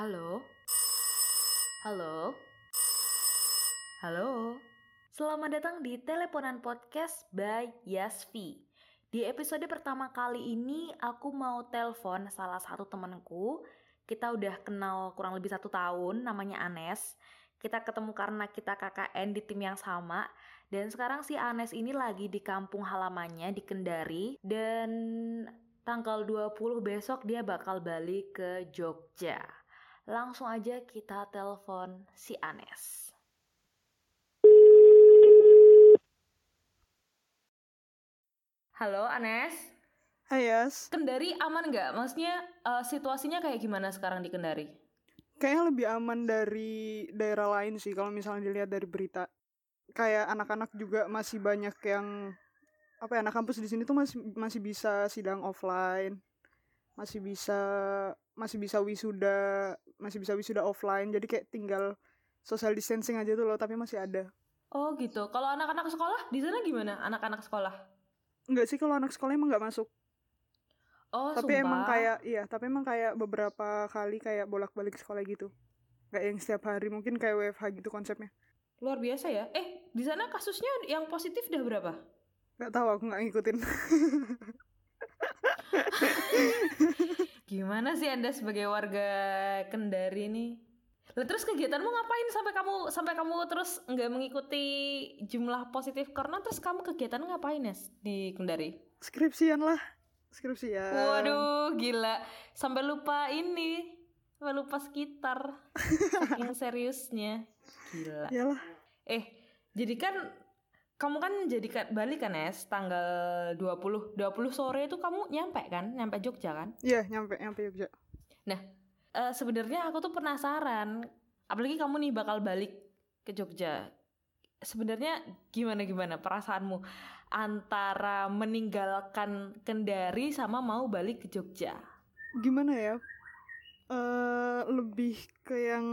Halo? Halo? Halo? Selamat datang di Teleponan Podcast by Yasvi. Di episode pertama kali ini aku mau telepon salah satu temanku. Kita udah kenal kurang lebih satu tahun, namanya Anes. Kita ketemu karena kita KKN di tim yang sama. Dan sekarang si Anes ini lagi di kampung halamannya di Kendari. Dan tanggal 20 besok dia bakal balik ke Jogja. Langsung aja kita telepon si Anes. Halo Anes, Hai Yas, Kendari aman nggak? Maksudnya eh, situasinya kayak gimana sekarang di Kendari? kayaknya lebih aman dari daerah lain sih kalau misalnya dilihat dari berita. Kayak anak-anak juga masih banyak yang apa ya anak kampus di sini tuh masih masih bisa sidang offline, masih bisa masih bisa wisuda, masih bisa wisuda offline. Jadi kayak tinggal social distancing aja tuh loh, tapi masih ada. Oh gitu. Kalau anak-anak sekolah di sana gimana? Anak-anak sekolah? Enggak sih kalau anak sekolah emang nggak masuk. Oh tapi emang sumpah. kayak iya, tapi emang kayak beberapa kali kayak bolak-balik sekolah gitu. Gak yang setiap hari, mungkin kayak WFH gitu konsepnya. luar biasa ya. Eh di sana kasusnya yang positif udah berapa? Gak tahu aku nggak ngikutin. Gimana sih anda sebagai warga Kendari nih? Lah terus kegiatanmu ngapain sampai kamu sampai kamu terus nggak mengikuti jumlah positif corona terus kamu kegiatan ngapain ya di Kendari? Skripsian lah. Skripsian. Waduh, gila. Sampai lupa ini. Sampai lupa sekitar. Saking seriusnya. Gila. Iyalah. Eh, jadi kan kamu kan jadi balik kan es tanggal 20 20 sore itu kamu nyampe kan? Nyampe Jogja kan? Iya, nyampe nyampe Jogja. Eh sebenarnya aku tuh penasaran, apalagi kamu nih bakal balik ke Jogja. Sebenarnya gimana gimana perasaanmu antara meninggalkan Kendari sama mau balik ke Jogja? Gimana ya? Eh lebih ke yang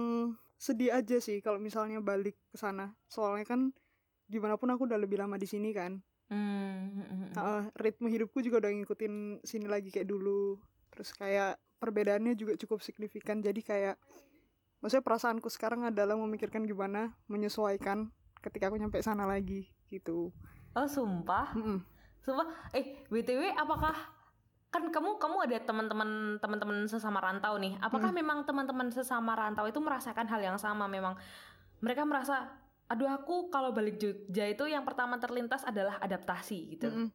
sedih aja sih kalau misalnya balik ke sana. Soalnya kan gimana pun aku udah lebih lama di sini kan. Hmm, hmm, hmm. Heeh, ritme hidupku juga udah ngikutin sini lagi kayak dulu. Terus kayak perbedaannya juga cukup signifikan. Jadi kayak maksudnya perasaanku sekarang adalah memikirkan gimana menyesuaikan ketika aku nyampe sana lagi gitu. Oh sumpah, Mm-mm. sumpah. Eh btw, apakah kan kamu kamu ada teman-teman teman-teman sesama rantau nih? Apakah memang teman-teman sesama rantau itu merasakan hal yang sama? Memang mereka merasa, aduh aku kalau balik Jogja itu yang pertama terlintas adalah adaptasi gitu. Mm-mm.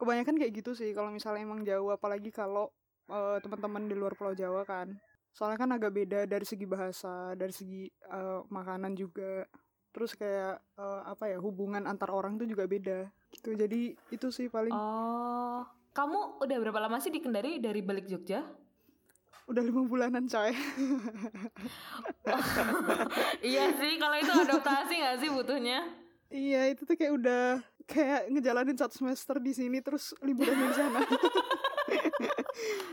Kebanyakan kayak gitu sih kalau misalnya emang jauh apalagi kalau eh, teman-teman di luar Pulau Jawa kan. Soalnya kan agak beda dari segi bahasa, dari segi eh, makanan juga. Terus kayak eh, apa ya hubungan antar orang tuh juga beda gitu. Jadi itu sih paling Oh, kamu udah berapa lama sih di Kendari dari balik Jogja? Udah lima bulanan coy. iya sih, kalau itu adaptasi nggak sih butuhnya? iya itu tuh kayak udah kayak ngejalanin satu semester di sini terus liburan di sana.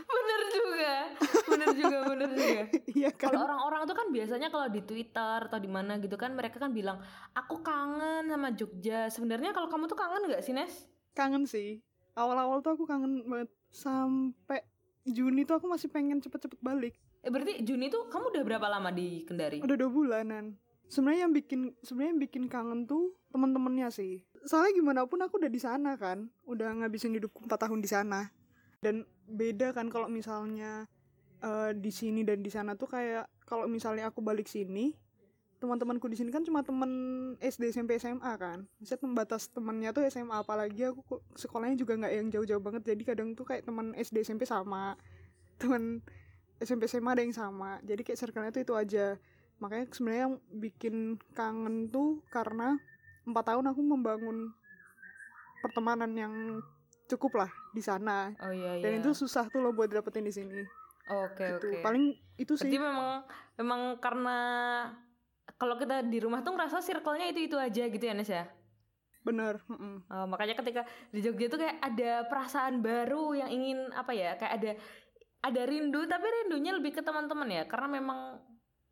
Bener juga, bener juga, bener juga. Iya kan? Kalau orang-orang tuh kan biasanya kalau di Twitter atau di mana gitu kan mereka kan bilang aku kangen sama Jogja. Sebenarnya kalau kamu tuh kangen nggak sih Nes? Kangen sih. Awal-awal tuh aku kangen banget sampai Juni tuh aku masih pengen cepet-cepet balik. Eh berarti Juni tuh kamu udah berapa lama di Kendari? Udah dua bulanan. Sebenarnya yang bikin sebenarnya yang bikin kangen tuh temen-temennya sih. Soalnya gimana pun aku udah di sana kan, udah ngabisin hidupku 4 tahun di sana. Dan beda kan kalau misalnya eh, di sini dan di sana tuh kayak kalau misalnya aku balik sini, teman-temanku di sini kan cuma temen SD, SMP, SMA kan. Misalnya pembatas temennya tuh SMA apalagi aku sekolahnya juga nggak yang jauh-jauh banget. Jadi kadang tuh kayak teman SD, SMP sama, teman SMP, SMA ada yang sama. Jadi kayak circle-nya tuh itu aja makanya sebenarnya yang bikin kangen tuh karena empat tahun aku membangun pertemanan yang cukup lah di sana Oh iya iya. dan itu susah tuh loh buat dapetin di sini Oke gitu oke. paling itu sih Berarti memang memang karena kalau kita di rumah tuh ngerasa circle-nya itu itu aja gitu ya Nes ya. bener. Oh, makanya ketika di Jogja tuh kayak ada perasaan baru yang ingin apa ya kayak ada ada rindu tapi rindunya lebih ke teman-teman ya karena memang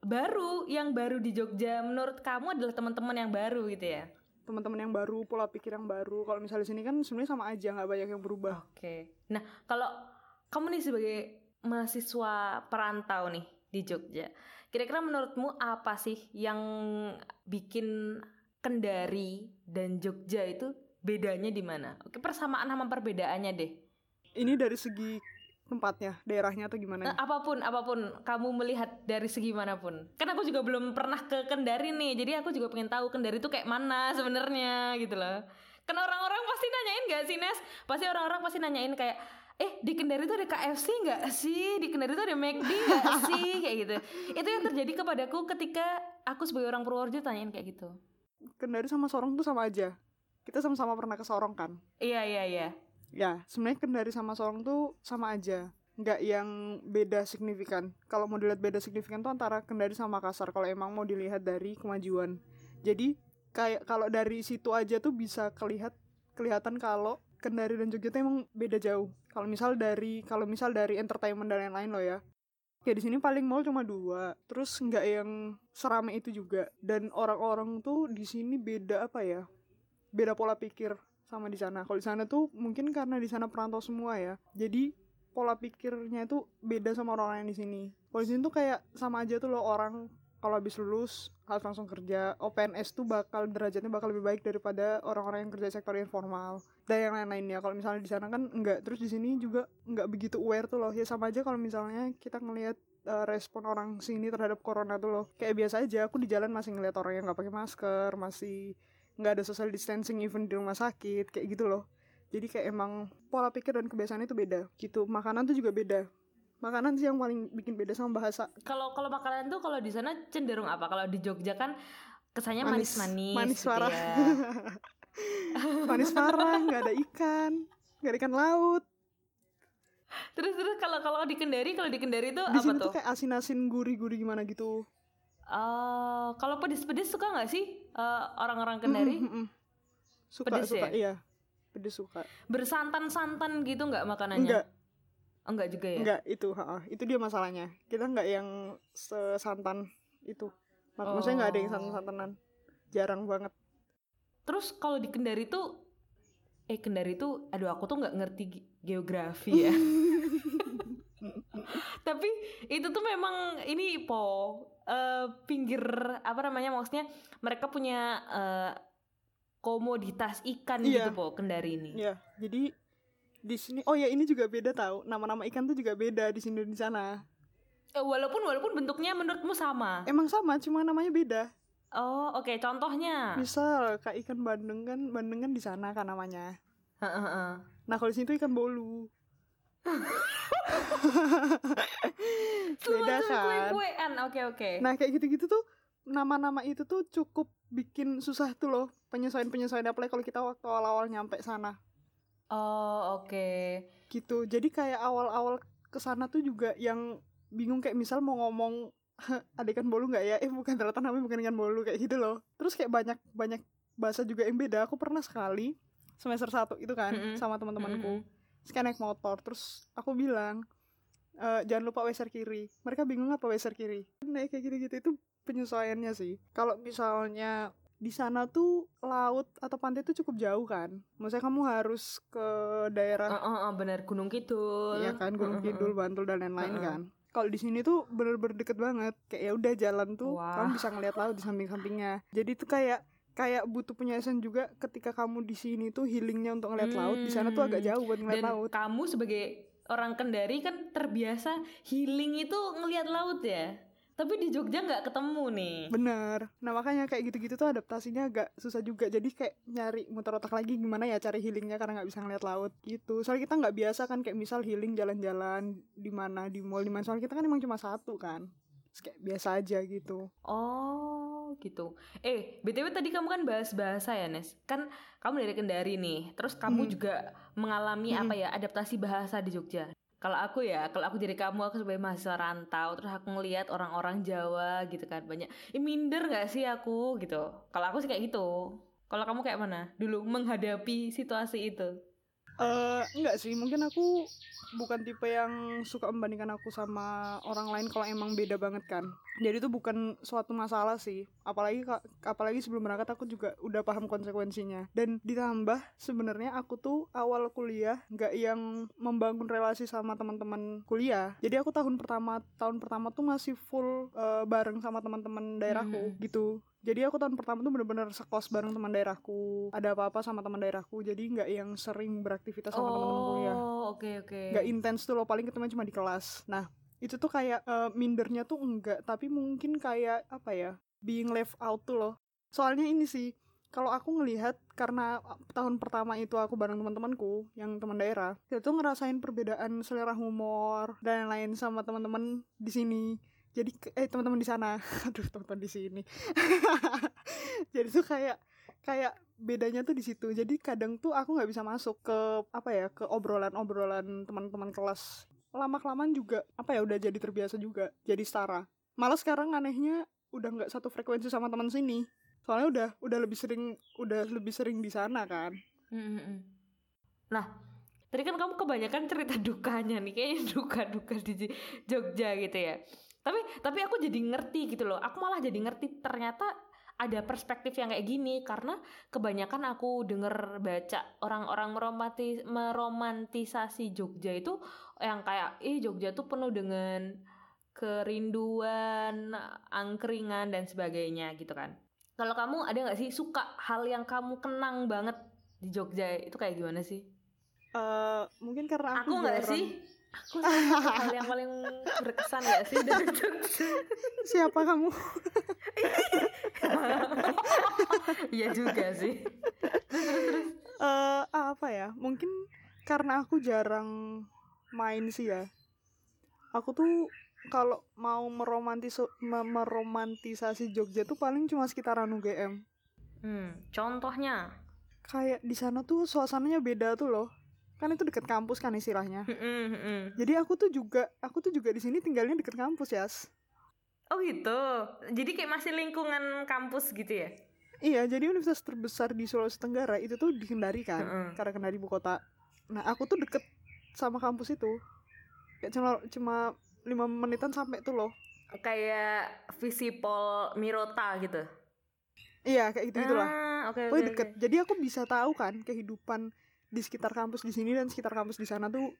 baru yang baru di Jogja menurut kamu adalah teman-teman yang baru gitu ya. teman-teman yang baru pola pikir yang baru kalau misalnya di sini kan sebenarnya sama aja nggak banyak yang berubah Oke. Nah, kalau kamu nih sebagai mahasiswa perantau nih di Jogja. Kira-kira menurutmu apa sih yang bikin Kendari dan Jogja itu bedanya di mana? Oke, persamaan sama perbedaannya deh. Ini dari segi tempatnya, daerahnya atau gimana? Eh, apa pun, apa pun kamu melihat dari segi mana pun. Kan aku juga belum pernah ke Kendari nih, jadi aku juga pengen tahu Kendari itu kayak mana sebenarnya gitu loh. Kan orang-orang pasti nanyain gak sih Nes? Pasti orang-orang pasti nanyain kayak eh di Kendari tuh ada KFC nggak sih? Di Kendari tuh ada McD nggak sih? Kayak gitu. Itu yang terjadi kepadaku ketika aku sebagai orang Purworejo tanyain kayak gitu. Kendari sama Sorong tuh sama aja. Kita sama-sama pernah ke Sorong kan? Iya iya iya. Ya sebenarnya Kendari sama Sorong tuh sama aja. Nggak yang beda signifikan. Kalau mau dilihat beda signifikan tuh antara Kendari sama Makassar kalau emang mau dilihat dari kemajuan. Jadi kayak kalau dari situ aja tuh bisa kelihat kelihatan kalau Kendari dan Jogja tuh emang beda jauh. Kalau misal dari kalau misal dari entertainment dan lain-lain loh ya. Kayak di sini paling mall cuma dua. Terus nggak yang serame itu juga. Dan orang-orang tuh di sini beda apa ya? Beda pola pikir sama di sana. Kalau di sana tuh mungkin karena di sana perantau semua ya. Jadi pola pikirnya itu beda sama orang-orang di sini. Kalau di sini tuh kayak sama aja tuh loh orang kalau habis lulus harus langsung kerja. OPNS tuh bakal derajatnya bakal lebih baik daripada orang-orang yang kerja sektor informal dan yang lain-lainnya. Kalau misalnya di sana kan enggak terus di sini juga enggak begitu aware tuh loh. Ya sama aja kalau misalnya kita ngelihat uh, respon orang sini terhadap corona tuh loh. Kayak biasa aja aku di jalan masih ngeliat orang yang nggak pakai masker masih nggak ada social distancing even di rumah sakit kayak gitu loh. Jadi kayak emang pola pikir dan kebiasaan itu beda gitu. Makanan tuh juga beda makanan sih yang paling bikin beda sama bahasa. Kalau kalau makanan tuh kalau di sana cenderung apa? Kalau di Jogja kan kesannya manis-manis manis gitu parah. Ya. manis parah nggak ada ikan nggak ada ikan laut. Terus terus kalau kalau di Kendari kalau di Kendari tuh di apa sini tuh? tuh kayak asin-asin gurih-gurih gimana gitu. Eh, kalau pedes-pedes suka nggak sih eh, orang-orang Kendari? Mm, mm, mm. suka Pedes suka ya? iya. Pedes suka. Bersantan-santan gitu nggak makanannya? Enggak enggak juga ya enggak itu ha, itu dia masalahnya kita enggak yang sesantan itu Mak- maksudnya enggak ada yang Oh. santan-santanan jarang banget Terus kalau di Kendari tuh eh Kendari tuh aduh aku tuh nggak ngerti ge- geografi ya. Tapi itu tuh memang ini po eh, pinggir apa namanya maksudnya mereka punya eh, komoditas ikan Iya. gitu po Kendari ini. ya jadi di sini oh ya ini juga beda tahu nama-nama ikan tuh juga beda di sini dan di sana Eh, walaupun walaupun bentuknya menurutmu sama. emang sama cuma namanya beda Oh oke contohnya. misal kayak ikan bandeng kan bandeng kan di sana kan namanya nah kalau di sini tuh ikan bolu beda kan kue-kuean. Oke oke. Nah kayak gitu-gitu tuh nama-nama itu tuh cukup bikin susah tuh loh penyesuaian-penyesuaian apalagi kalau kita waktu awal-awal nyampe sana Oh oke. gitu. Jadi kayak awal-awal ke sana tuh juga yang bingung kayak misal mau ngomong ada ikan bolu nggak ya? Eh bukan ternyata namanya bukan ikan bolu kayak gitu loh. Terus kayak banyak banyak bahasa juga yang beda. Aku pernah sekali semester satu itu kan Mm-mm. sama teman-temanku. Mm-mm. Terus kayak naik motor terus aku bilang "Eh, jangan lupa weser kiri. Mereka bingung apa weser kiri. Nah kayak gitu-gitu itu penyesuaiannya sih. Kalau misalnya di sana tuh laut atau pantai tuh cukup jauh kan. Maksudnya kamu harus ke daerah Oh, oh, oh, bener Gunung Kidul. Iya kan Gunung Kidul, Bantul dan lain-lain Heeh. kan. Kalau di sini tuh bener-bener deket banget. Kayak ya udah jalan tuh Wah. kamu bisa ngeliat laut di samping-sampingnya. Jadi tuh kayak kayak butuh penjelasan juga ketika kamu di sini tuh healingnya untuk ngeliat laut. Di sana tuh agak Hmm. jauh buat ngeliat Dan laut. kamu sebagai orang Kendari kan terbiasa healing itu ngelihat laut ya. Tapi di Jogja nggak ketemu nih. Bener. Nah makanya kayak gitu-gitu tuh adaptasinya agak susah juga. Jadi kayak nyari muter otak lagi gimana ya cari healingnya karena nggak bisa ngeliat laut gitu. Soalnya kita nggak biasa kan kayak misal healing jalan-jalan di mana di mall di mana. Soalnya kita kan emang cuma satu kan. Terus kayak biasa aja gitu. Oh, gitu. Eh, BTW tadi kamu kan bahas bahasa ya, Nes. Kan kamu dari Kendari nih. Terus kamu Hmm. juga mengalami Hmm. apa ya, adaptasi bahasa di Jogja. Kalau aku ya, kalau aku jadi kamu, aku sebagai mahasiswa rantau, terus aku ngelihat orang-orang Jawa gitu kan banyak. Ih, minder gak sih aku gitu. Kalau aku sih kayak gitu. Kalau kamu kayak mana? Dulu menghadapi situasi itu. Eh, enggak sih, mungkin aku bukan tipe yang suka membandingkan aku sama orang lain kalau emang beda banget kan. Jadi itu bukan suatu masalah sih. Apalagi apalagi sebelum berangkat aku juga udah paham konsekuensinya. Dan ditambah sebenarnya aku tuh awal kuliah nggak yang membangun relasi sama teman-teman kuliah. Jadi aku tahun pertama tahun pertama tuh masih full eh, bareng sama teman-teman daerahku Mhm. gitu. Jadi aku tahun pertama tuh bener-bener sekos bareng teman daerahku. Ada apa-apa sama teman daerahku. Jadi nggak yang sering beraktivitas sama teman-teman kuliah. Oh, oke oke. Nggak intens tuh loh. Paling ketemu cuma di kelas. Nah itu tuh kayak eh, mindernya tuh enggak. Tapi mungkin kayak apa ya? Being left out tuh loh. Soalnya ini sih. Kalau aku ngelihat karena tahun pertama itu aku bareng teman-temanku yang teman daerah, itu tuh ngerasain perbedaan selera humor dan lain-lain sama teman-teman di sini. Jadi eh teman-teman di sana. Aduh, teman-teman di sini. Jadi tuh kayak kayak bedanya tuh di situ. Jadi kadang tuh aku nggak bisa masuk ke apa ya, ke obrolan-obrolan teman-teman kelas. Lama kelamaan juga apa ya udah jadi terbiasa juga, jadi setara. Malah sekarang anehnya udah nggak satu frekuensi sama teman sini. Soalnya udah udah lebih sering udah lebih sering di sana kan. Nah, tadi kan kamu kebanyakan cerita dukanya nih, kayaknya duka-duka di Jogja gitu ya. Tapi tapi aku jadi ngerti gitu loh. Aku malah jadi ngerti ternyata ada perspektif yang kayak gini karena kebanyakan aku denger baca orang-orang meromanti- meromantisasi Jogja itu yang kayak ih Jogja tuh penuh dengan kerinduan, angkringan dan sebagainya gitu kan. Kalau kamu ada nggak sih suka hal yang kamu kenang banget di Jogja itu kayak gimana sih? Eh mungkin karena aku, Aku nggak sih? Aku hal yang paling berkesan nggak sih dari Jogja? Siapa kamu? Iya juga sih. eh apa ya mungkin karena aku jarang main sih ya aku tuh kalau mau meromantis me- meromantisasi Jogja tuh paling cuma sekitaran UGM Hmm, contohnya. kayak di sana tuh suasananya beda tuh loh kan itu deket kampus kan istilahnya mm-mm. jadi aku tuh juga aku tuh juga di sini tinggalnya deket kampus ya Oh gitu. Jadi kayak masih lingkungan kampus gitu ya? iya jadi universitas terbesar di Sulawesi Tenggara itu tuh di Kendari kan Mm-mm. karena Kendari ibu kota nah aku tuh deket sama kampus itu kayak cuma cuma lima menitan sampai tuh loh Kayak Visipol Mirota gitu. iya kayak gitu gitulah Ah, Pokoknya oke. deket oke. jadi aku bisa tahu kan kehidupan di sekitar kampus di sini dan sekitar kampus di sana tuh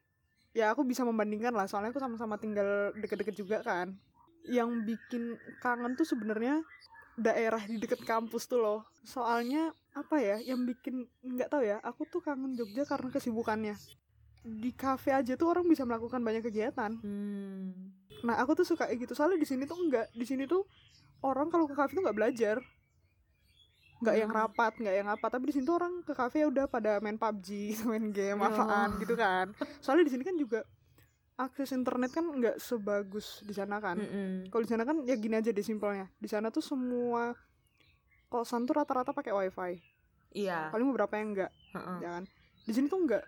ya aku bisa membandingkan lah. Soalnya aku sama-sama tinggal deket-deket juga kan. Yang bikin kangen tuh sebenarnya daerah di deket kampus tuh loh. Soalnya apa ya yang bikin nggak tahu ya aku tuh kangen Jogja karena kesibukannya. Di kafe aja tuh orang bisa melakukan banyak kegiatan. Hmm. nah aku tuh suka kayak gitu. Soalnya di sini tuh enggak di sini tuh orang kalau ke kafe tuh nggak belajar nggak yang Hmm. rapat nggak yang apa tapi di sini tuh orang ke kafe ya udah pada main PUBG main game Oh. apaan gitu kan soalnya di sini kan juga akses internet kan nggak sebagus di sana kan kalau di sana kan ya gini aja deh simpelnya di sana tuh semua kosan tuh rata-rata pakai wifi Iya. paling beberapa yang enggak Heeh. ya kan di sini tuh enggak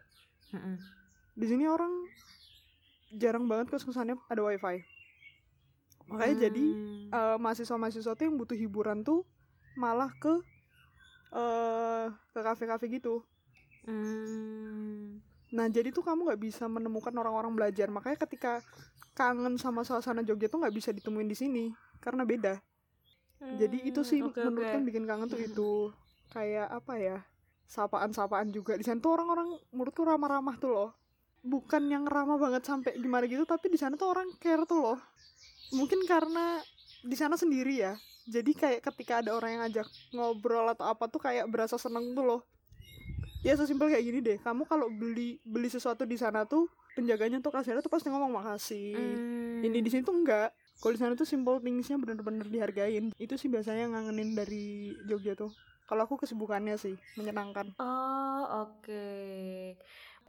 Mm-mm. di sini orang jarang banget kos-kosannya ada wifi makanya jadi Hmm. eh, mahasiswa-mahasiswa tuh yang butuh hiburan tuh malah ke eh ke kafe-kafe gitu. Hmm. Nah jadi tuh kamu nggak bisa menemukan orang-orang belajar. Makanya ketika kangen sama suasana Jogja tuh nggak bisa ditemuin di sini karena beda. Jadi itu sih Hmm, oke, menurutku oke. yang bikin kangen tuh Hmm. itu kayak apa ya sapaan-sapaan juga di sana tuh orang-orang menurutku ramah-ramah tuh loh. Bukan yang ramah banget sampai gimana gitu, tapi di sana tuh orang care tuh loh. Mungkin karena di sana sendiri ya. Jadi kayak ketika ada orang yang ngajak ngobrol atau apa tuh kayak berasa seneng tuh loh. Ya sesimpel kayak gini deh. Kamu kalau beli beli sesuatu di sana tuh penjaganya tuh kasirnya tuh pasti ngomong makasih. Hmm. Ini di sini tuh enggak. Kalau di sana tuh simple thingsnya bener-bener dihargain. Itu sih biasanya ngangenin dari Jogja tuh. Kalau aku kesibukannya sih menyenangkan. Oh, oke.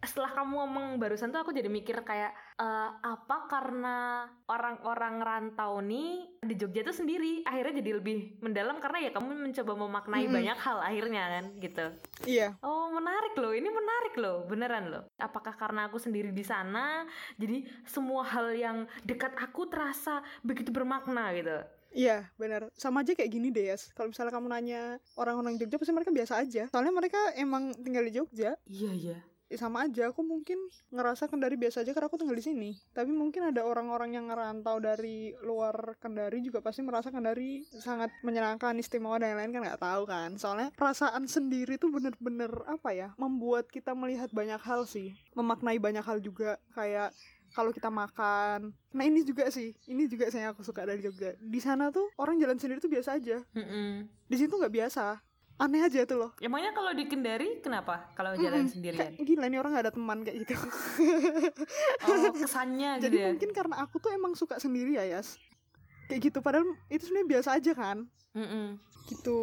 Setelah kamu ngomong barusan tuh aku jadi mikir kayak eh, apa karena orang-orang rantau nih di Jogja tuh sendiri akhirnya jadi lebih mendalam karena ya kamu mencoba memaknai Mm-mm. banyak hal akhirnya kan gitu. Iya, Oh menarik loh, ini menarik loh, beneran loh. Apakah karena aku sendiri di sana, jadi semua hal yang dekat aku terasa begitu bermakna gitu? iya benar. Sama aja kayak gini deh ya. Kalau misalnya kamu nanya orang-orang Jogja pasti mereka biasa aja. Soalnya mereka emang tinggal di Jogja. Iya iya. Ya sama aja aku mungkin ngerasa Kendari biasa aja karena aku tinggal di sini tapi mungkin ada orang-orang yang ngerantau dari luar Kendari juga pasti merasa Kendari sangat menyenangkan istimewa dan lain-lain kan nggak tahu kan soalnya perasaan sendiri tuh bener-bener apa ya membuat kita melihat banyak hal sih memaknai banyak hal juga kayak kalau kita makan. Nah ini juga sih, ini juga saya aku suka dari Jogja. Di sana tuh orang jalan sendiri tuh biasa aja. Mm-mm. Di sini tuh nggak biasa. Aneh aja tuh loh. Emangnya kalau di Kendari kenapa? Kalau jalan Mm-mm. sendirian? Kayak gila nih orang gak ada teman kayak gitu. Oh, kesannya gitu Jadi ya. mungkin karena aku tuh emang suka sendiri ya Yas. Kayak gitu. Padahal itu sebenarnya biasa aja kan. Mm-mm. Gitu.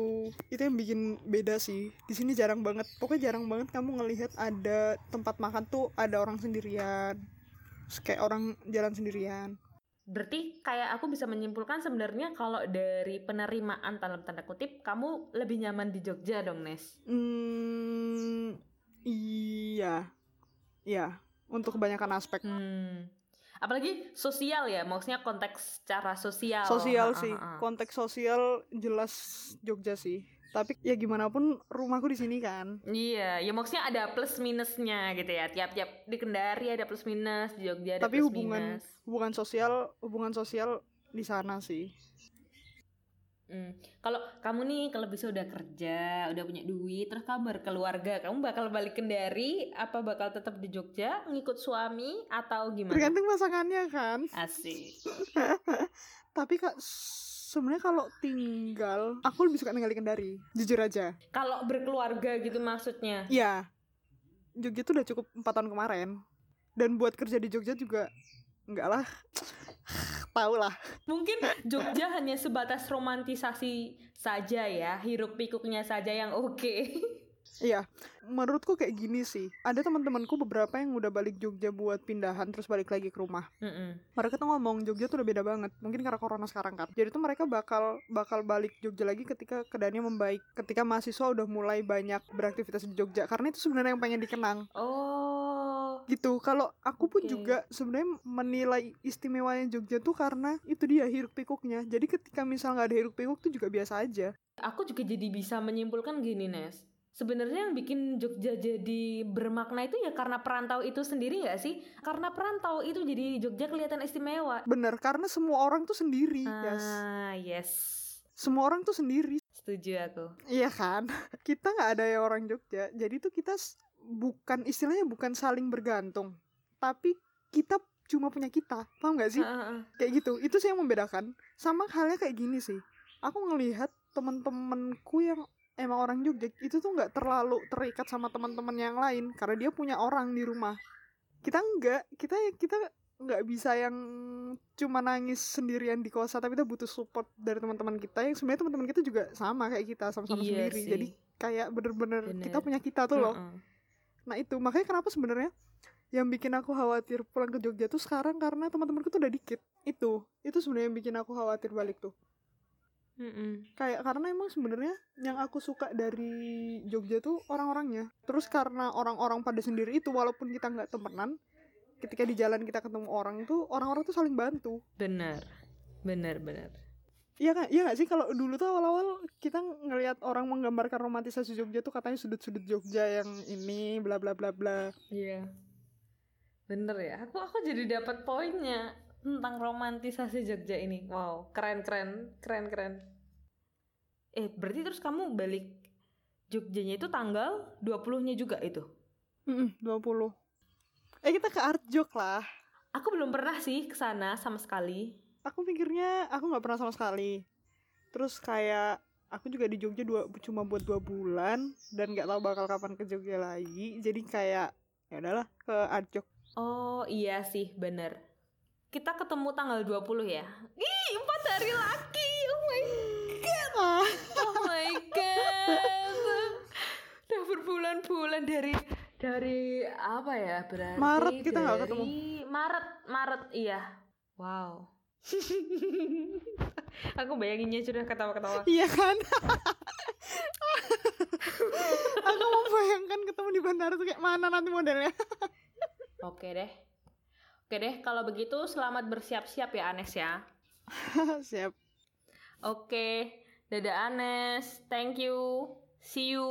Itu yang bikin beda sih. Di sini jarang banget. Pokoknya jarang banget kamu ngelihat ada tempat makan tuh ada orang sendirian. Terus kayak orang jalan sendirian. Berarti kayak aku bisa menyimpulkan sebenarnya kalau dari penerimaan dalam tanda kutip kamu lebih nyaman di Jogja dong, Nes. Hmm, iya, iya. Untuk kebanyakan aspek Hmm. Apalagi sosial ya, maksudnya konteks secara sosial. sosial Ha, ha, sih, ha. konteks sosial jelas Jogja sih. Tapi ya gimana pun rumahku di sini kan. Iya, ya maksudnya ada plus minusnya gitu ya. Tiap-tiap di Kendari ada plus minus, di Jogja ada Tapi plus hubungan minus. hubungan sosial hubungan sosial di sana sih. Hmm. Kalau kamu nih kalau bisa udah kerja, udah punya duit, terus kamu berkeluarga, kamu bakal balik Kendari apa bakal tetap di Jogja ngikut suami atau gimana? Tergantung pasangannya kan. Asik. Tapi kak sebenarnya kalau tinggal aku lebih suka tinggal di Kendari, jujur aja. Kalau berkeluarga gitu maksudnya. Iya. Jogja tuh udah cukup empat tahun kemarin. Dan buat kerja di Jogja juga enggak lah. Tahu lah. Mungkin Jogja hanya sebatas romantisasi saja ya, hiruk pikuknya saja yang oke. Iya, menurutku kayak gini sih. Ada teman-temanku beberapa yang udah balik Jogja buat pindahan terus balik lagi ke rumah. Mm-mm. Mereka tuh ngomong Jogja tuh udah beda banget. Mungkin karena corona sekarang kan. Jadi tuh mereka bakal bakal balik Jogja lagi ketika keadaannya membaik. Ketika mahasiswa udah mulai banyak beraktivitas di Jogja. Karena itu sebenarnya yang pengen dikenang. Oh, Gitu. Kalau aku pun Oke. juga sebenarnya menilai istimewanya Jogja tuh karena itu dia hiruk pikuknya. Jadi ketika misal nggak ada hiruk pikuk tuh juga biasa aja. aku juga jadi bisa menyimpulkan gini, Nes. Sebenarnya yang bikin Jogja jadi bermakna itu ya karena perantau itu sendiri nggak sih? Karena perantau itu jadi Jogja kelihatan istimewa. Bener. Karena semua orang tuh sendiri. Yes. Ah, yes. Semua orang tuh sendiri. Setuju aku. Iya kan? Kita nggak ada yang orang Jogja. Jadi tuh kita bukan istilahnya bukan saling bergantung, tapi kita cuma punya kita. Paham nggak sih? Ah, ah. Kayak gitu. Itu sih yang membedakan. Sama halnya kayak gini sih. Aku ngelihat temen-temenku yang emang orang Jogja itu tuh nggak terlalu terikat sama teman-teman yang lain karena dia punya orang di rumah. Kita enggak. Kita kita nggak bisa yang cuma nangis sendirian di kosan tapi kita butuh support dari teman-teman kita yang sebenarnya teman-teman kita juga sama kayak kita sama-sama Iya sendiri sih. jadi kayak bener-bener Bener. kita punya kita tuh loh Mm-mm. nah itu makanya kenapa sebenarnya yang bikin aku khawatir pulang ke Jogja tuh sekarang karena teman-temanku tuh udah dikit itu itu sebenarnya yang bikin aku khawatir balik tuh Mm-mm. kayak karena emang sebenarnya yang aku suka dari Jogja tuh orang-orangnya terus karena orang-orang pada sendiri itu walaupun kita nggak temenan ketika di jalan kita ketemu orang tuh orang-orang tuh saling bantu Benar. Benar, benar. Iya kan? Iya gak sih kalau dulu tuh awal-awal kita ngelihat orang menggambarkan romantisasi Jogja tuh katanya sudut-sudut Jogja yang ini bla bla bla bla. Iya. Bener ya. Aku aku jadi dapat poinnya tentang romantisasi Jogja ini. Wow, keren keren, keren keren. Eh, berarti terus kamu balik Jogjanya itu tanggal 20-nya juga itu. Mm 20. Eh kita ke Art Jog lah. Aku belum pernah sih ke sana sama sekali. Aku pikirnya aku nggak pernah sama sekali. Terus kayak aku juga di Jogja dua, cuma buat dua bulan dan nggak tahu bakal kapan ke Jogja lagi. Jadi kayak ya udahlah ke Art Jog. Oh, iya sih, bener. Kita ketemu tanggal 20 ya. Ih, empat hari lagi. Oh my god. Oh my god. Udah berbulan-bulan dari dari apa ya berarti Maret kita nggak dari ketemu. Maret Maret iya wow aku bayanginnya sudah ketawa-ketawa iya kan? aku membayangkan ketemu di bandara tuh kayak mana nanti modelnya. oke deh oke deh kalau begitu selamat bersiap-siap ya Anes ya. Siap. oke dadah Anes. Thank you. See you